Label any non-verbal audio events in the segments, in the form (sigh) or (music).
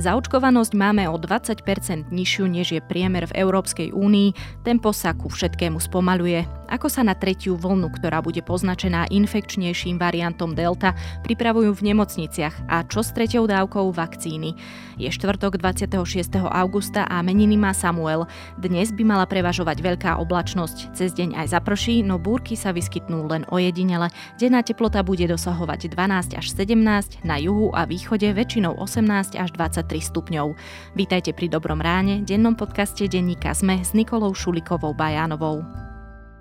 Zaočkovanosť máme o 20% nižšiu než je priemer v Európskej únii, tempo sa ku všetkému spomaluje. Ako sa na tretiu vlnu, ktorá bude poznačená infekčnejším variantom Delta, pripravujú v nemocniciach a čo s treťou dávkou vakcíny. Je štvrtok 26. augusta a meniny má Samuel. Dnes by mala prevažovať veľká oblačnosť. Cez deň aj zaprší, no búrky sa vyskytnú len ojedinele. Denná teplota bude dosahovať 12 až 17, na juhu a východe väčšinou 18 až 23 stupňov. Vítajte pri Dobrom ráne, dennom podcaste denníka Sme s Nikolou Šulikovou Bajánovou.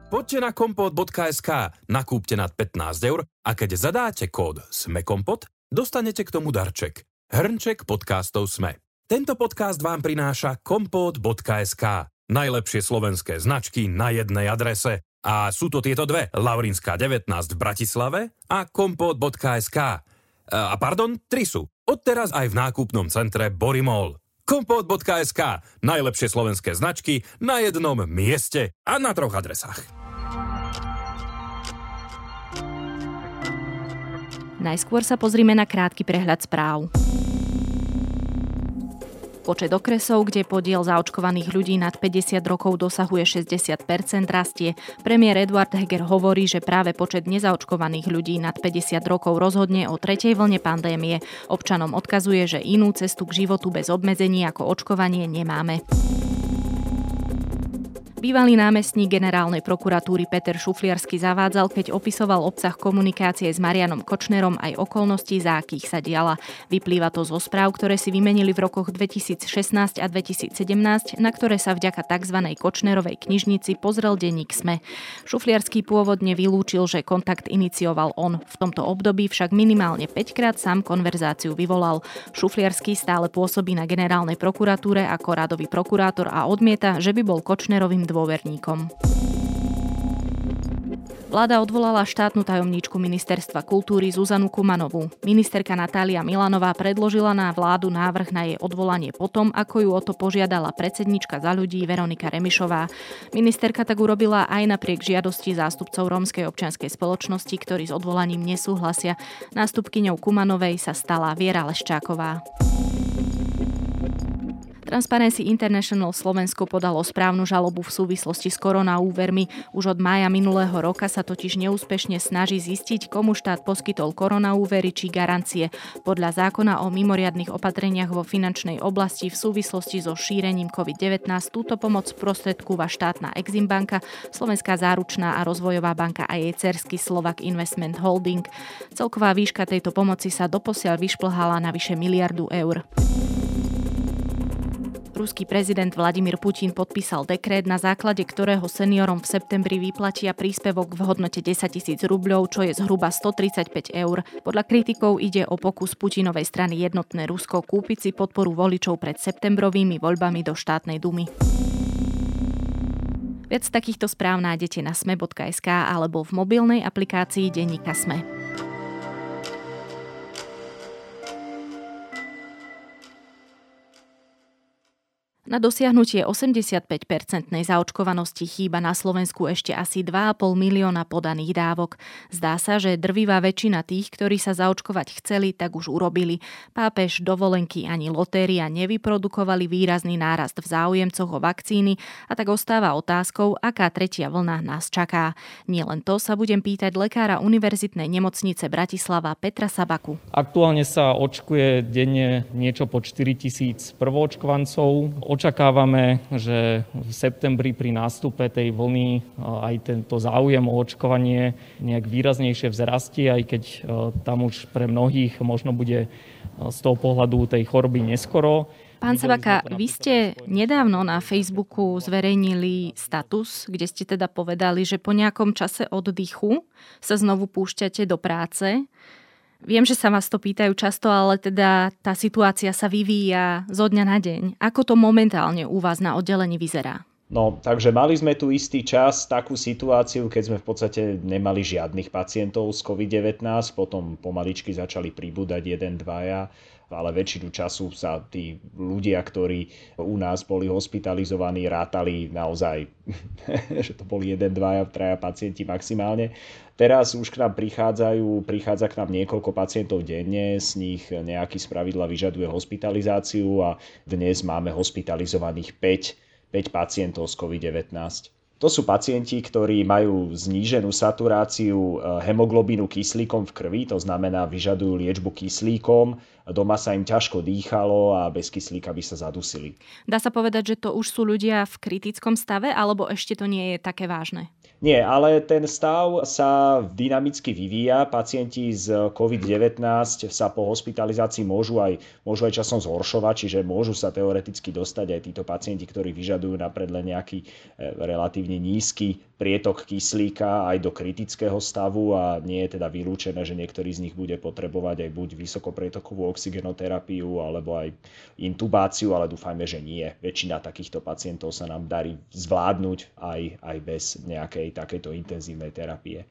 Poďte na kompot.sk, nakúpte nad 15 eur a keď zadáte kód SMEKOMPOT, dostanete k tomu darček. Hrnček podcastov SME. Tento podcast vám prináša kompot.sk. Najlepšie slovenské značky na jednej adrese. A sú to tieto dve, Laurinská 19 v Bratislave a kompot.sk. A pardon, tri sú. Odteraz aj v nákupnom centre Borimol. Kompot.sk. Najlepšie slovenské značky na jednom mieste a na troch adresách. Najskôr sa pozrime na krátky prehľad správ. Počet okresov, kde podiel zaočkovaných ľudí nad 50 rokov dosahuje 60% rastie. Premiér Eduard Heger hovorí, že práve počet nezaočkovaných ľudí nad 50 rokov rozhodne o tretej vlne pandémie. Občanom odkazuje, že inú cestu k životu bez obmedzení ako očkovanie nemáme. Bývalý námestník generálnej prokuratúry Peter Šufliarsky zavádzal, keď opisoval obsah komunikácie s Marianom Kočnerom aj okolností, za akých sa diala. Vyplýva to zo správ, ktoré si vymenili v rokoch 2016 a 2017, na ktoré sa vďaka tzv. Kočnerovej knižnici pozrel denník SME. Šufliarský pôvodne vylúčil, že kontakt inicioval on. V tomto období však minimálne 5 krát sám konverzáciu vyvolal. Šufliarský stále pôsobí na generálnej prokuratúre ako radový prokurátor a odmieta, že by bol Kočnerovým dôverníkom. Vláda odvolala štátnu tajomníčku ministerstva kultúry Zuzanu Kumanovú. Ministerka Natália Milanová predložila na vládu návrh na jej odvolanie potom, ako ju o to požiadala predsednička za ľudí Veronika Remišová. Ministerka tak urobila aj napriek žiadosti zástupcov rómskej občianskej spoločnosti, ktorí s odvolaním nesúhlasia. Nástupkyňou Kumanovej sa stala Viera Leščáková. Transparency International Slovensko podalo správnu žalobu v súvislosti s koronaúvermi. Už od mája minulého roka sa totiž neúspešne snaží zistiť, komu štát poskytol koronaúvery či garancie. Podľa zákona o mimoriadnych opatreniach vo finančnej oblasti v súvislosti so šírením COVID-19 túto pomoc prostredkúva štátna Eximbanka, Slovenská záručná a rozvojová banka a jej cersky Slovak Investment Holding. Celková výška tejto pomoci sa doposiaľ vyšplhala na vyše miliardu eur. Ruský prezident Vladimír Putin podpísal dekrét, na základe ktorého seniorom v septembri vyplatia príspevok v hodnote 10 tisíc rubľov, čo je zhruba 135 eur. Podľa kritikov ide o pokus Putinovej strany Jednotné Rusko kúpiť si podporu voličov pred septembrovými voľbami do štátnej dumy. Viac takýchto správ nájdete na sme.sk alebo v mobilnej aplikácii Denníka Sme. Na dosiahnutie 85-percentnej zaočkovanosti chýba na Slovensku ešte asi 2,5 milióna podaných dávok. Zdá sa, že drvivá väčšina tých, ktorí sa zaočkovať chceli, tak už urobili. Pápež, dovolenky ani lotéria nevyprodukovali výrazný nárast v záujemcoch o vakcíny a tak ostáva otázkou, aká tretia vlna nás čaká. Nielen to sa budem pýtať lekára Univerzitnej nemocnice Bratislava Petra Sabaku. Aktuálne sa očkuje denne niečo po 4 tisíc prvoočkovancov Očakávame, že v septembri pri nástupe tej vlny aj tento záujem o očkovanie nejak výraznejšie vzrastie, aj keď tam už pre mnohých možno bude z toho pohľadu tej choroby neskoro. Pán Sabaka, vy ste nedávno na Facebooku zverejnili status, kde ste teda povedali, že po nejakom čase oddychu sa znovu púšťate do práce. Viem, že sa vás to pýtajú často, ale teda tá situácia sa vyvíja zo dňa na deň. Ako to momentálne u vás na oddelení vyzerá? No, takže mali sme tu istý čas takú situáciu, keď sme v podstate nemali žiadnych pacientov z COVID-19, potom pomaličky začali pribúdať jeden, dvaja, ale väčšinu času sa tí ľudia, ktorí u nás boli hospitalizovaní, rátali naozaj, (laughs) že to boli jeden, dvaja, traja pacienti maximálne. Teraz už k nám prichádzajú, prichádza k nám niekoľko pacientov denne, z nich nejaký spravidla vyžaduje hospitalizáciu a dnes máme hospitalizovaných 5 5 pacientov z COVID-19. To sú pacienti, ktorí majú zníženú saturáciu eh, hemoglobínu kyslíkom v krvi, to znamená vyžadujú liečbu kyslíkom, doma sa im ťažko dýchalo a bez kyslíka by sa zadusili. Dá sa povedať, že to už sú ľudia v kritickom stave, alebo ešte to nie je také vážne? Nie, ale ten stav sa dynamicky vyvíja. Pacienti z COVID-19 sa po hospitalizácii môžu aj, môžu aj časom zhoršovať, čiže môžu sa teoreticky dostať aj títo pacienti, ktorí vyžadujú napred len nejaký e, relatívne nízky prietok kyslíka aj do kritického stavu a nie je teda vylúčené, že niektorý z nich bude potrebovať aj buď vysokoprietokovú oxigenoterapiu alebo aj intubáciu, ale dúfajme, že nie. Väčšina takýchto pacientov sa nám darí zvládnuť aj, aj bez nejakej takejto intenzívnej terapie.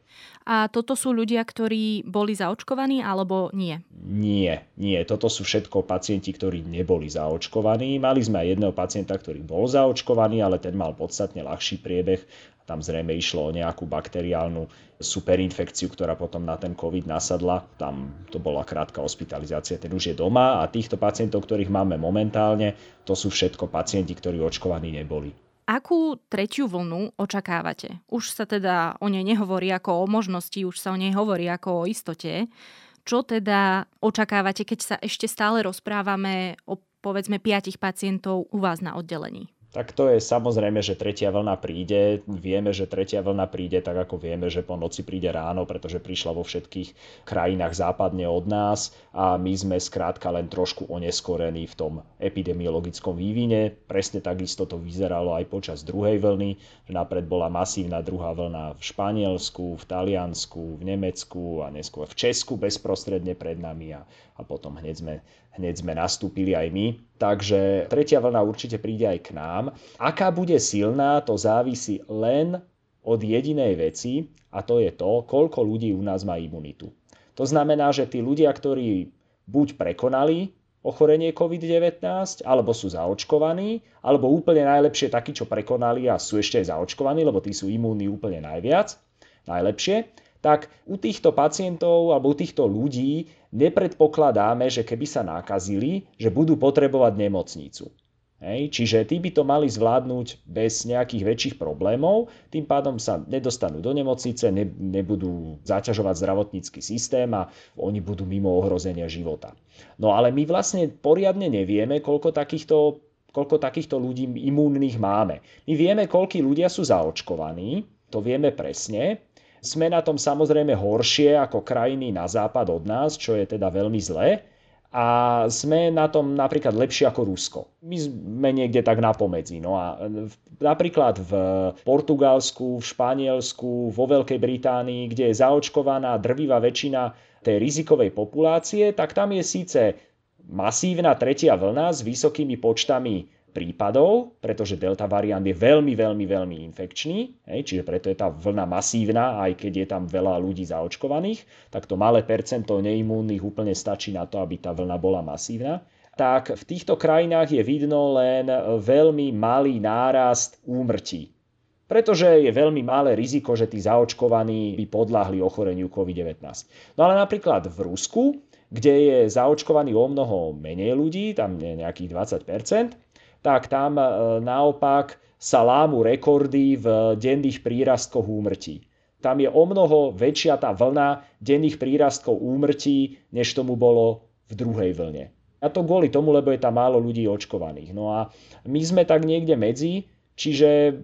A toto sú ľudia, ktorí boli zaočkovaní alebo nie? Nie, nie. Toto sú všetko pacienti, ktorí neboli zaočkovaní. Mali sme aj jedného pacienta, ktorý bol zaočkovaný, ale ten mal podstatne ľahší priebeh tam zrejme išlo o nejakú bakteriálnu superinfekciu, ktorá potom na ten COVID nasadla. Tam to bola krátka hospitalizácia, ten už je doma a týchto pacientov, ktorých máme momentálne, to sú všetko pacienti, ktorí očkovaní neboli. Akú tretiu vlnu očakávate? Už sa teda o nej nehovorí ako o možnosti, už sa o nej hovorí ako o istote. Čo teda očakávate, keď sa ešte stále rozprávame o povedzme piatich pacientov u vás na oddelení? Tak to je samozrejme, že tretia vlna príde. Vieme, že tretia vlna príde tak, ako vieme, že po noci príde ráno, pretože prišla vo všetkých krajinách západne od nás a my sme skrátka len trošku oneskorení v tom epidemiologickom vývine. Presne takisto to vyzeralo aj počas druhej vlny, napred bola masívna druhá vlna v Španielsku, v Taliansku, v Nemecku a neskôr v Česku bezprostredne pred nami a, a potom hneď sme hneď sme nastúpili aj my. Takže tretia vlna určite príde aj k nám. Aká bude silná, to závisí len od jedinej veci a to je to, koľko ľudí u nás má imunitu. To znamená, že tí ľudia, ktorí buď prekonali ochorenie COVID-19, alebo sú zaočkovaní, alebo úplne najlepšie takí, čo prekonali a sú ešte aj zaočkovaní, lebo tí sú imúnni úplne najviac, najlepšie, tak u týchto pacientov alebo u týchto ľudí nepredpokladáme, že keby sa nakazili, že budú potrebovať nemocnicu. Hej, čiže tí by to mali zvládnuť bez nejakých väčších problémov, tým pádom sa nedostanú do nemocnice, ne, nebudú zaťažovať zdravotnícky systém a oni budú mimo ohrozenia života. No ale my vlastne poriadne nevieme, koľko takýchto, koľko takýchto ľudí imúnnych máme. My vieme, koľko ľudia sú zaočkovaní, to vieme presne, sme na tom samozrejme horšie ako krajiny na západ od nás, čo je teda veľmi zlé. A sme na tom napríklad lepšie ako Rusko. My sme niekde tak na pomedzi. No a napríklad v Portugalsku, v Španielsku, vo Veľkej Británii, kde je zaočkovaná drvivá väčšina tej rizikovej populácie, tak tam je síce masívna tretia vlna s vysokými počtami prípadov, pretože delta variant je veľmi, veľmi, veľmi infekčný, hej, čiže preto je tá vlna masívna, aj keď je tam veľa ľudí zaočkovaných, tak to malé percento neimúnnych úplne stačí na to, aby tá vlna bola masívna tak v týchto krajinách je vidno len veľmi malý nárast úmrtí. Pretože je veľmi malé riziko, že tí zaočkovaní by podľahli ochoreniu COVID-19. No ale napríklad v Rusku, kde je zaočkovaný o mnoho menej ľudí, tam je nejakých 20%, tak tam e, naopak sa lámu rekordy v denných prírastkoch úmrtí. Tam je o mnoho väčšia tá vlna denných prírastkov úmrtí, než tomu bolo v druhej vlne. A to kvôli tomu, lebo je tam málo ľudí očkovaných. No a my sme tak niekde medzi, čiže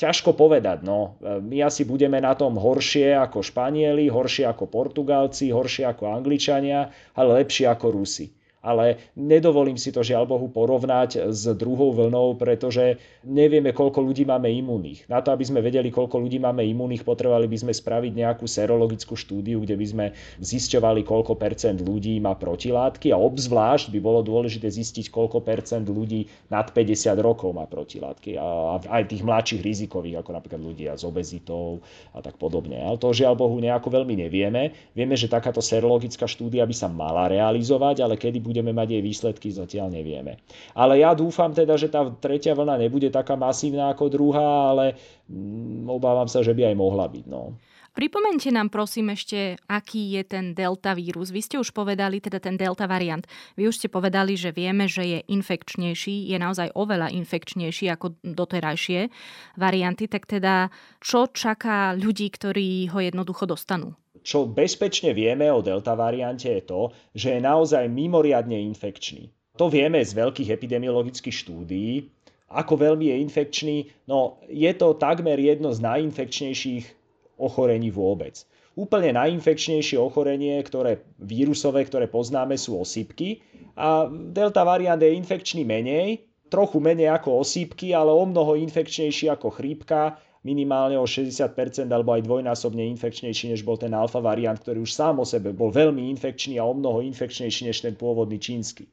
ťažko povedať. No. My asi budeme na tom horšie ako Španieli, horšie ako Portugalci, horšie ako Angličania, ale lepšie ako Rusi. Ale nedovolím si to žiaľ Bohu porovnať s druhou vlnou, pretože nevieme, koľko ľudí máme imunných. Na to, aby sme vedeli, koľko ľudí máme imunných, potrebovali by sme spraviť nejakú serologickú štúdiu, kde by sme zisťovali, koľko percent ľudí má protilátky a obzvlášť by bolo dôležité zistiť, koľko percent ľudí nad 50 rokov má protilátky a aj tých mladších rizikových, ako napríklad ľudia s obezitou a tak podobne. Ale to žiaľ Bohu nejako veľmi nevieme. Vieme, že takáto serologická štúdia by sa mala realizovať, ale kedy budeme mať jej výsledky, zatiaľ nevieme. Ale ja dúfam teda, že tá tretia vlna nebude taká masívna ako druhá, ale mm, obávam sa, že by aj mohla byť. No. Pripomente nám prosím ešte, aký je ten delta vírus. Vy ste už povedali, teda ten delta variant. Vy už ste povedali, že vieme, že je infekčnejší, je naozaj oveľa infekčnejší ako doterajšie varianty. Tak teda, čo čaká ľudí, ktorí ho jednoducho dostanú? Čo bezpečne vieme o delta variante je to, že je naozaj mimoriadne infekčný. To vieme z veľkých epidemiologických štúdií. Ako veľmi je infekčný? No, je to takmer jedno z najinfekčnejších ochorení vôbec. Úplne najinfekčnejšie ochorenie, ktoré vírusové, ktoré poznáme, sú osýpky. A delta variant je infekčný menej, trochu menej ako osýpky, ale o mnoho infekčnejší ako chrípka minimálne o 60% alebo aj dvojnásobne infekčnejší, než bol ten alfa variant, ktorý už sám o sebe bol veľmi infekčný a o mnoho infekčnejší než ten pôvodný čínsky.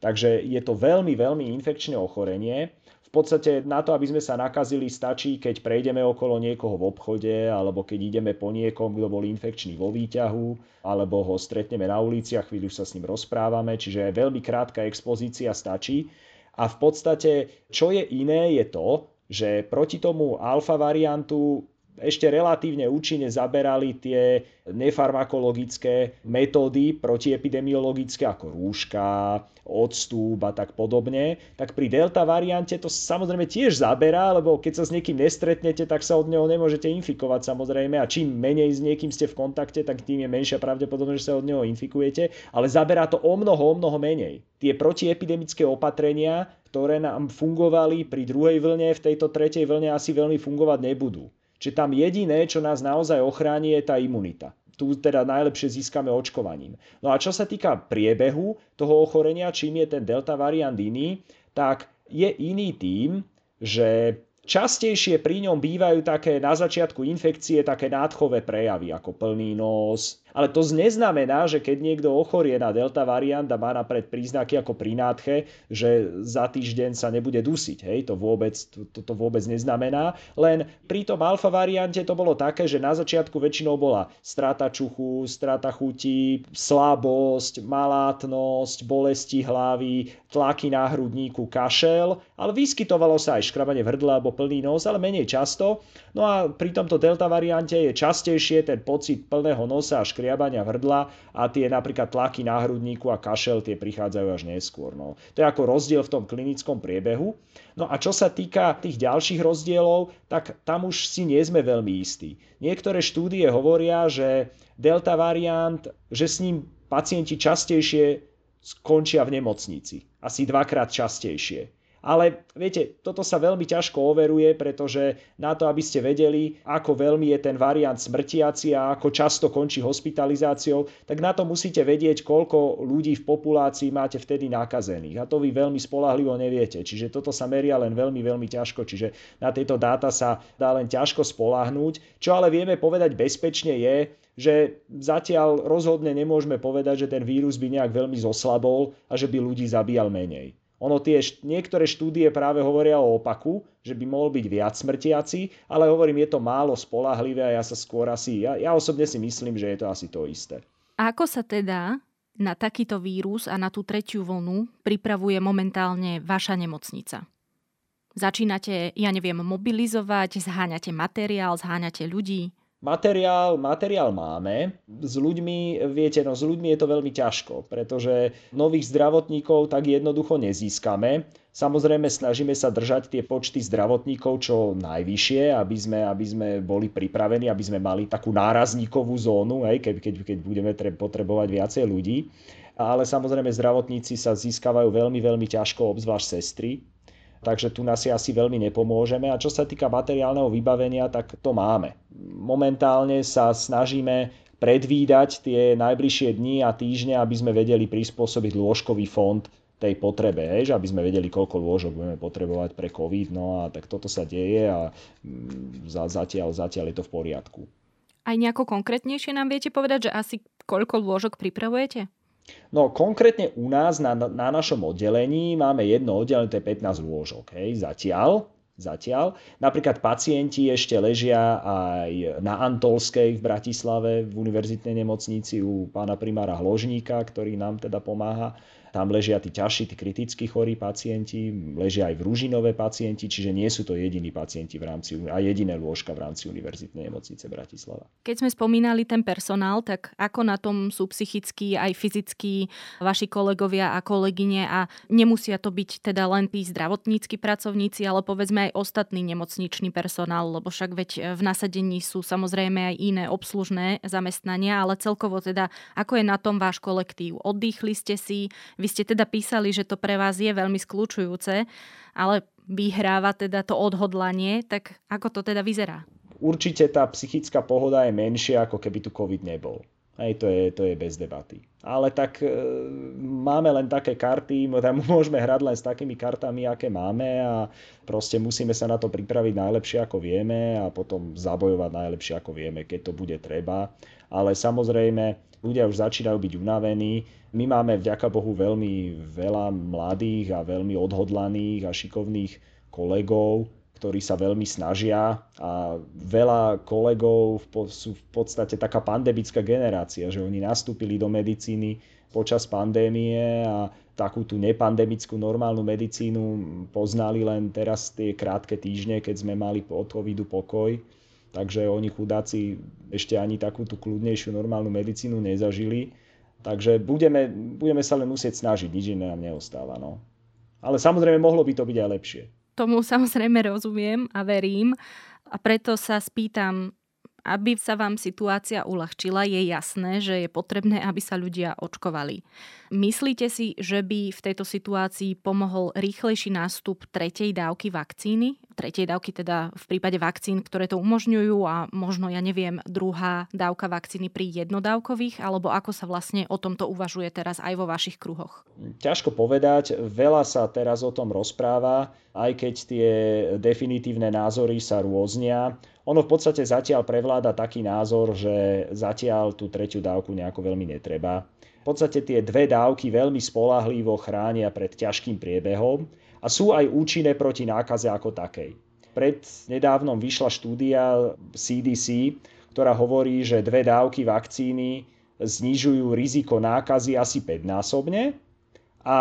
Takže je to veľmi, veľmi infekčné ochorenie. V podstate na to, aby sme sa nakazili, stačí, keď prejdeme okolo niekoho v obchode, alebo keď ideme po niekom, kto bol infekčný vo výťahu, alebo ho stretneme na ulici a chvíľu sa s ním rozprávame, čiže veľmi krátka expozícia stačí. A v podstate, čo je iné, je to, že proti tomu alfa variantu ešte relatívne účinne zaberali tie nefarmakologické metódy protiepidemiologické ako rúška, odstup a tak podobne, tak pri delta variante to samozrejme tiež zaberá, lebo keď sa s niekým nestretnete, tak sa od neho nemôžete infikovať samozrejme a čím menej s niekým ste v kontakte, tak tým je menšia pravdepodobnosť, že sa od neho infikujete, ale zaberá to o mnoho, o mnoho menej. Tie protiepidemické opatrenia, ktoré nám fungovali pri druhej vlne, v tejto tretej vlne asi veľmi fungovať nebudú. Čiže tam jediné, čo nás naozaj ochráni, je tá imunita. Tu teda najlepšie získame očkovaním. No a čo sa týka priebehu toho ochorenia, čím je ten delta variant iný, tak je iný tým, že Častejšie pri ňom bývajú také na začiatku infekcie také nádchové prejavy ako plný nos. Ale to neznamená, že keď niekto ochorie na delta variant a má napred príznaky ako pri nádche, že za týždeň sa nebude dusiť. Hej, to vôbec, to, to vôbec neznamená. Len pri tom alfa variante to bolo také, že na začiatku väčšinou bola strata čuchu, strata chuti, slabosť, malátnosť, bolesti hlavy, tlaky na hrudníku, kašel, ale vyskytovalo sa aj škrabanie v hrdle alebo plný nos, ale menej často. No a pri tomto delta variante je častejšie ten pocit plného nosa a škriabania hrdla a tie napríklad tlaky na hrudníku a kašel tie prichádzajú až neskôr. No. To je ako rozdiel v tom klinickom priebehu. No a čo sa týka tých ďalších rozdielov, tak tam už si nie sme veľmi istí. Niektoré štúdie hovoria, že delta variant, že s ním pacienti častejšie skončia v nemocnici. Asi dvakrát častejšie. Ale viete, toto sa veľmi ťažko overuje, pretože na to, aby ste vedeli, ako veľmi je ten variant smrtiaci a ako často končí hospitalizáciou, tak na to musíte vedieť, koľko ľudí v populácii máte vtedy nakazených. A to vy veľmi spolahlivo neviete. Čiže toto sa meria len veľmi, veľmi ťažko. Čiže na tieto dáta sa dá len ťažko spolahnúť. Čo ale vieme povedať bezpečne je, že zatiaľ rozhodne nemôžeme povedať, že ten vírus by nejak veľmi zoslabol a že by ľudí zabíjal menej. Ono tie niektoré štúdie práve hovoria o opaku, že by mohol byť viac smrtiaci, ale hovorím, je to málo spolahlivé a ja sa skôr asi, ja, ja osobne si myslím, že je to asi to isté. Ako sa teda na takýto vírus a na tú tretiu vlnu pripravuje momentálne vaša nemocnica? Začínate, ja neviem, mobilizovať, zháňate materiál, zháňate ľudí? Materiál, materiál máme. S ľuďmi, viete, no s ľuďmi je to veľmi ťažko, pretože nových zdravotníkov tak jednoducho nezískame. Samozrejme snažíme sa držať tie počty zdravotníkov čo najvyššie, aby sme, aby sme boli pripravení, aby sme mali takú nárazníkovú zónu, hej, keď, keď, keď budeme potrebovať viacej ľudí. Ale samozrejme zdravotníci sa získavajú veľmi, veľmi ťažko, obzvlášť sestry, takže tu nás asi veľmi nepomôžeme. A čo sa týka materiálneho vybavenia, tak to máme. Momentálne sa snažíme predvídať tie najbližšie dni a týždne, aby sme vedeli prispôsobiť lôžkový fond tej potrebe, že aby sme vedeli, koľko lôžok budeme potrebovať pre COVID. No a tak toto sa deje a mm, zatiaľ, zatiaľ je to v poriadku. Aj nejako konkrétnejšie nám viete povedať, že asi koľko lôžok pripravujete? No konkrétne u nás na, na našom oddelení máme jedno oddelenie, to je 15 lôžok, hej, zatiaľ zatiaľ. Napríklad pacienti ešte ležia aj na Antolskej v Bratislave v univerzitnej nemocnici u pána primára Hložníka, ktorý nám teda pomáha tam ležia tí ťažší, tí kriticky chorí pacienti, ležia aj v Ružinové pacienti, čiže nie sú to jediní pacienti v rámci, a jediné lôžka v rámci Univerzitnej nemocnice Bratislava. Keď sme spomínali ten personál, tak ako na tom sú psychicky aj fyzicky vaši kolegovia a kolegyne a nemusia to byť teda len tí zdravotníckí pracovníci, ale povedzme aj ostatný nemocničný personál, lebo však veď v nasadení sú samozrejme aj iné obslužné zamestnania, ale celkovo teda ako je na tom váš kolektív? Oddychli ste si, vy ste teda písali, že to pre vás je veľmi skľúčujúce, ale vyhráva teda to odhodlanie, tak ako to teda vyzerá? Určite tá psychická pohoda je menšia, ako keby tu COVID nebol. Hej, to je, to je bez debaty. Ale tak e, máme len také karty, tam (laughs) môžeme hrať len s takými kartami, aké máme a proste musíme sa na to pripraviť najlepšie, ako vieme a potom zabojovať najlepšie, ako vieme, keď to bude treba. Ale samozrejme, ľudia už začínajú byť unavení, my máme vďaka Bohu veľmi veľa mladých a veľmi odhodlaných a šikovných kolegov, ktorí sa veľmi snažia a veľa kolegov sú v podstate taká pandemická generácia, že oni nastúpili do medicíny počas pandémie a takú tú nepandemickú normálnu medicínu poznali len teraz tie krátke týždne, keď sme mali od covidu pokoj. Takže oni chudáci ešte ani takú tú kľudnejšiu normálnu medicínu nezažili Takže budeme, budeme sa len musieť snažiť, nič iné nám neostáva. No. Ale samozrejme mohlo by to byť aj lepšie. Tomu samozrejme rozumiem a verím. A preto sa spýtam, aby sa vám situácia uľahčila, je jasné, že je potrebné, aby sa ľudia očkovali. Myslíte si, že by v tejto situácii pomohol rýchlejší nástup tretej dávky vakcíny? Tretej dávky teda v prípade vakcín, ktoré to umožňujú a možno, ja neviem, druhá dávka vakcíny pri jednodávkových, alebo ako sa vlastne o tomto uvažuje teraz aj vo vašich kruhoch? Ťažko povedať, veľa sa teraz o tom rozpráva, aj keď tie definitívne názory sa rôznia. Ono v podstate zatiaľ prevláda taký názor, že zatiaľ tú tretiu dávku nejako veľmi netreba. V podstate tie dve dávky veľmi spolahlivo chránia pred ťažkým priebehom a sú aj účinné proti nákaze ako takej. Pred nedávnom vyšla štúdia CDC, ktorá hovorí, že dve dávky vakcíny znižujú riziko nákazy asi 5-násobne a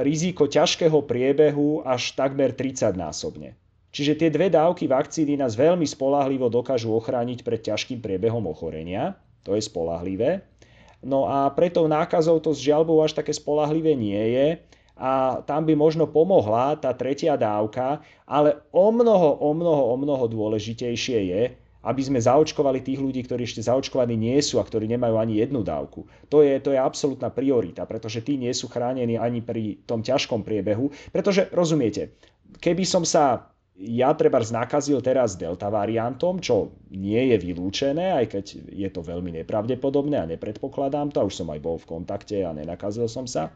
riziko ťažkého priebehu až takmer 30-násobne. Čiže tie dve dávky vakcíny nás veľmi spolahlivo dokážu ochrániť pred ťažkým priebehom ochorenia. To je spolahlivé. No a preto nákazou to s žiaľbou až také spolahlivé nie je a tam by možno pomohla tá tretia dávka, ale o mnoho, o mnoho, o mnoho dôležitejšie je, aby sme zaočkovali tých ľudí, ktorí ešte zaočkovaní nie sú a ktorí nemajú ani jednu dávku. To je, to je absolútna priorita, pretože tí nie sú chránení ani pri tom ťažkom priebehu. Pretože, rozumiete, keby som sa ja treba nakazil teraz delta variantom, čo nie je vylúčené, aj keď je to veľmi nepravdepodobné a nepredpokladám to, a už som aj bol v kontakte a nenakazil som sa,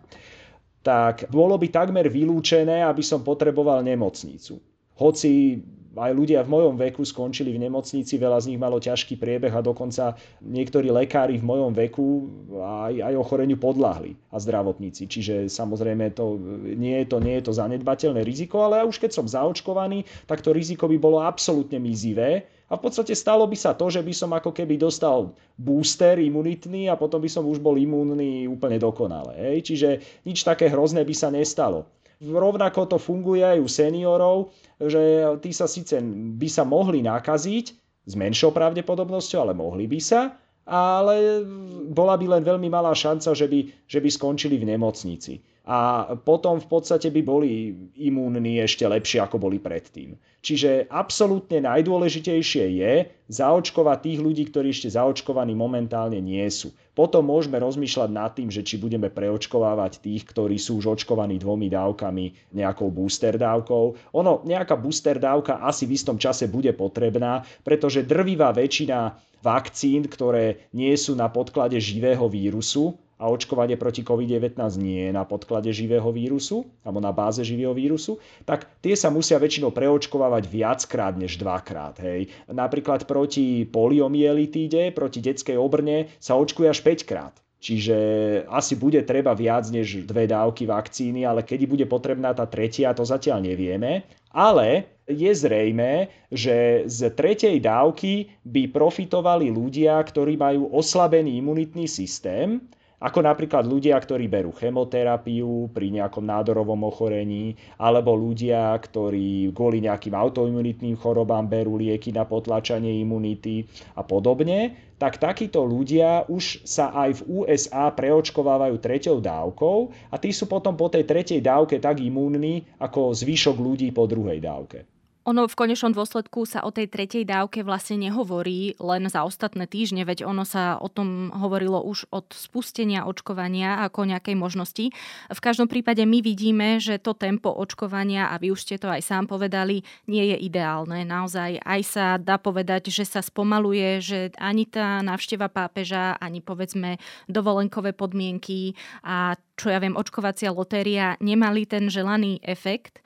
tak bolo by takmer vylúčené, aby som potreboval nemocnicu. Hoci aj ľudia v mojom veku skončili v nemocnici, veľa z nich malo ťažký priebeh a dokonca niektorí lekári v mojom veku aj, aj ochoreniu podľahli a zdravotníci. Čiže samozrejme to, nie, je to, nie je to zanedbateľné riziko, ale už keď som zaočkovaný, tak to riziko by bolo absolútne mizivé a v podstate stalo by sa to, že by som ako keby dostal booster imunitný a potom by som už bol imunný úplne dokonale. Hej? Čiže nič také hrozné by sa nestalo. Rovnako to funguje aj u seniorov, že tí sa síce by sa mohli nakaziť s menšou pravdepodobnosťou, ale mohli by sa, ale bola by len veľmi malá šanca, že by, že by skončili v nemocnici. A potom v podstate by boli imúnni ešte lepšie, ako boli predtým. Čiže absolútne najdôležitejšie je zaočkovať tých ľudí, ktorí ešte zaočkovaní momentálne nie sú. Potom môžeme rozmýšľať nad tým, že či budeme preočkovávať tých, ktorí sú už očkovaní dvomi dávkami, nejakou booster dávkou. Ono, nejaká booster dávka asi v istom čase bude potrebná, pretože drvivá väčšina vakcín, ktoré nie sú na podklade živého vírusu, a očkovanie proti COVID-19 nie je na podklade živého vírusu alebo na báze živého vírusu, tak tie sa musia väčšinou preočkovávať viackrát než dvakrát. Hej. Napríklad proti poliomyelitíde, proti detskej obrne sa očkuje až 5 krát. Čiže asi bude treba viac než dve dávky vakcíny, ale kedy bude potrebná tá tretia, to zatiaľ nevieme. Ale je zrejme, že z tretej dávky by profitovali ľudia, ktorí majú oslabený imunitný systém ako napríklad ľudia, ktorí berú chemoterapiu pri nejakom nádorovom ochorení, alebo ľudia, ktorí kvôli nejakým autoimunitným chorobám berú lieky na potlačanie imunity a podobne, tak takíto ľudia už sa aj v USA preočkovávajú treťou dávkou a tí sú potom po tej tretej dávke tak imúnni ako zvyšok ľudí po druhej dávke. Ono v konečnom dôsledku sa o tej tretej dávke vlastne nehovorí len za ostatné týždne, veď ono sa o tom hovorilo už od spustenia očkovania ako nejakej možnosti. V každom prípade my vidíme, že to tempo očkovania, a vy už ste to aj sám povedali, nie je ideálne. Naozaj aj sa dá povedať, že sa spomaluje, že ani tá návšteva pápeža, ani povedzme dovolenkové podmienky a čo ja viem, očkovacia lotéria nemali ten želaný efekt.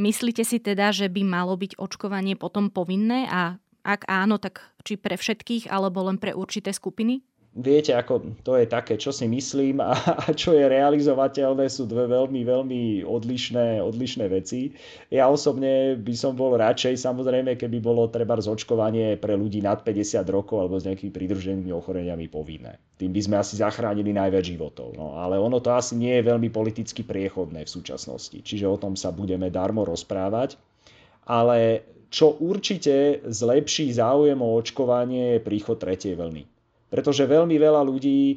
Myslíte si teda, že by malo byť očkovanie potom povinné a ak áno, tak či pre všetkých alebo len pre určité skupiny? Viete, ako to je také, čo si myslím a, a čo je realizovateľné, sú dve veľmi, veľmi odlišné, odlišné veci. Ja osobne by som bol radšej, samozrejme, keby bolo treba zočkovanie pre ľudí nad 50 rokov alebo s nejakými pridruženými ochoreniami povinné. Tým by sme asi zachránili najviac životov. No, ale ono to asi nie je veľmi politicky priechodné v súčasnosti. Čiže o tom sa budeme darmo rozprávať. Ale čo určite zlepší záujem o očkovanie je príchod tretej vlny pretože veľmi veľa ľudí e,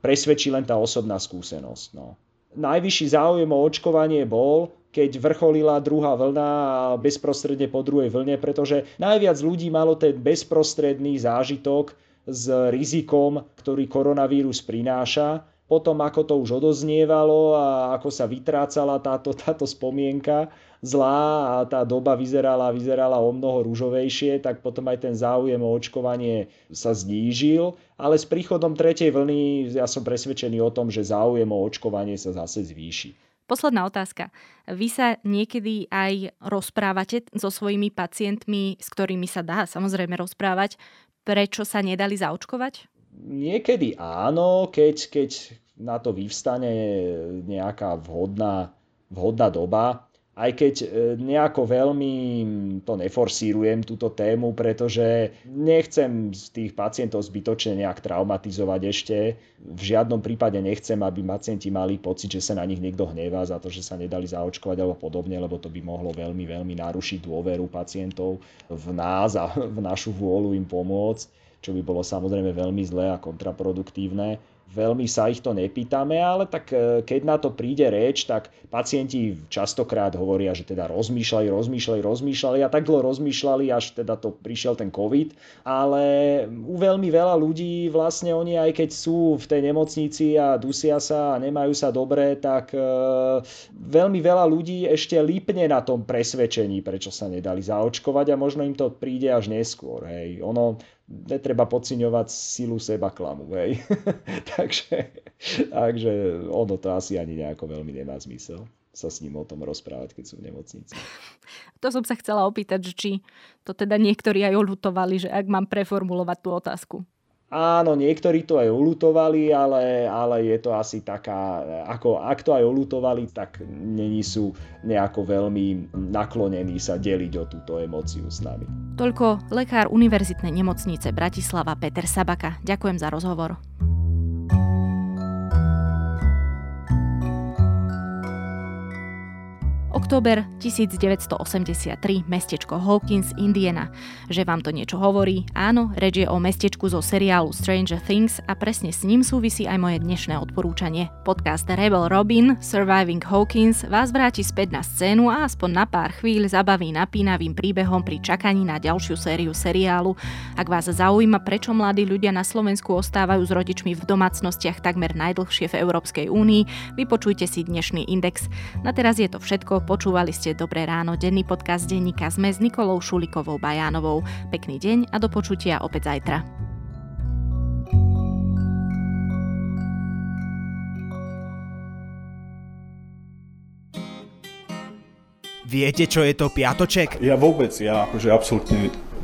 presvedčí len tá osobná skúsenosť. No. Najvyšší záujem o očkovanie bol, keď vrcholila druhá vlna a bezprostredne po druhej vlne, pretože najviac ľudí malo ten bezprostredný zážitok s rizikom, ktorý koronavírus prináša potom ako to už odoznievalo a ako sa vytrácala táto, táto spomienka zlá a tá doba vyzerala, vyzerala o mnoho rúžovejšie, tak potom aj ten záujem o očkovanie sa znížil. Ale s príchodom tretej vlny ja som presvedčený o tom, že záujem o očkovanie sa zase zvýši. Posledná otázka. Vy sa niekedy aj rozprávate so svojimi pacientmi, s ktorými sa dá samozrejme rozprávať, prečo sa nedali zaočkovať? Niekedy áno, keď, keď na to vyvstane nejaká vhodná, vhodná doba, aj keď e, nejako veľmi to neforsírujem túto tému, pretože nechcem z tých pacientov zbytočne nejak traumatizovať ešte. V žiadnom prípade nechcem, aby pacienti mali pocit, že sa na nich niekto hnevá za to, že sa nedali zaočkovať alebo podobne, lebo to by mohlo veľmi, veľmi narušiť dôveru pacientov v nás a v našu vôľu im pomôcť čo by bolo samozrejme veľmi zlé a kontraproduktívne veľmi sa ich to nepýtame, ale tak e, keď na to príde reč, tak pacienti častokrát hovoria, že teda rozmýšľali, rozmýšľali, rozmýšľali a tak dlho rozmýšľali, až teda to prišiel ten COVID. Ale u veľmi veľa ľudí vlastne oni aj keď sú v tej nemocnici a dusia sa a nemajú sa dobre, tak e, veľmi veľa ľudí ešte lípne na tom presvedčení, prečo sa nedali zaočkovať a možno im to príde až neskôr. Hej. Ono, netreba podceňovať silu seba klamu, hej. (laughs) takže, takže ono to asi ani nejako veľmi nemá zmysel sa s ním o tom rozprávať, keď sú v nemocnici. (laughs) To som sa chcela opýtať, či to teda niektorí aj olutovali, že ak mám preformulovať tú otázku. Áno, niektorí to aj olutovali, ale, ale je to asi taká, ako ak to aj olutovali, tak není sú nejako veľmi naklonení sa deliť o túto emóciu s nami. Toľko lekár Univerzitnej nemocnice Bratislava Peter Sabaka. Ďakujem za rozhovor. Október 1983, mestečko Hawkins, Indiana. Že vám to niečo hovorí? Áno, reč je o mestečku zo seriálu Stranger Things a presne s ním súvisí aj moje dnešné odporúčanie. Podcast Rebel Robin Surviving Hawkins vás vráti späť na scénu a aspoň na pár chvíľ zabaví napínavým príbehom pri čakaní na ďalšiu sériu seriálu. Ak vás zaujíma, prečo mladí ľudia na Slovensku ostávajú s rodičmi v domácnostiach takmer najdlhšie v Európskej únii, vypočujte si dnešný index. Na teraz je to všetko, počúvali ste Dobré ráno, denný podcast denníka sme s Nikolou Šulikovou Bajánovou. Pekný deň a do počutia opäť zajtra. Viete, čo je to piatoček? Ja vôbec, ja akože absolútne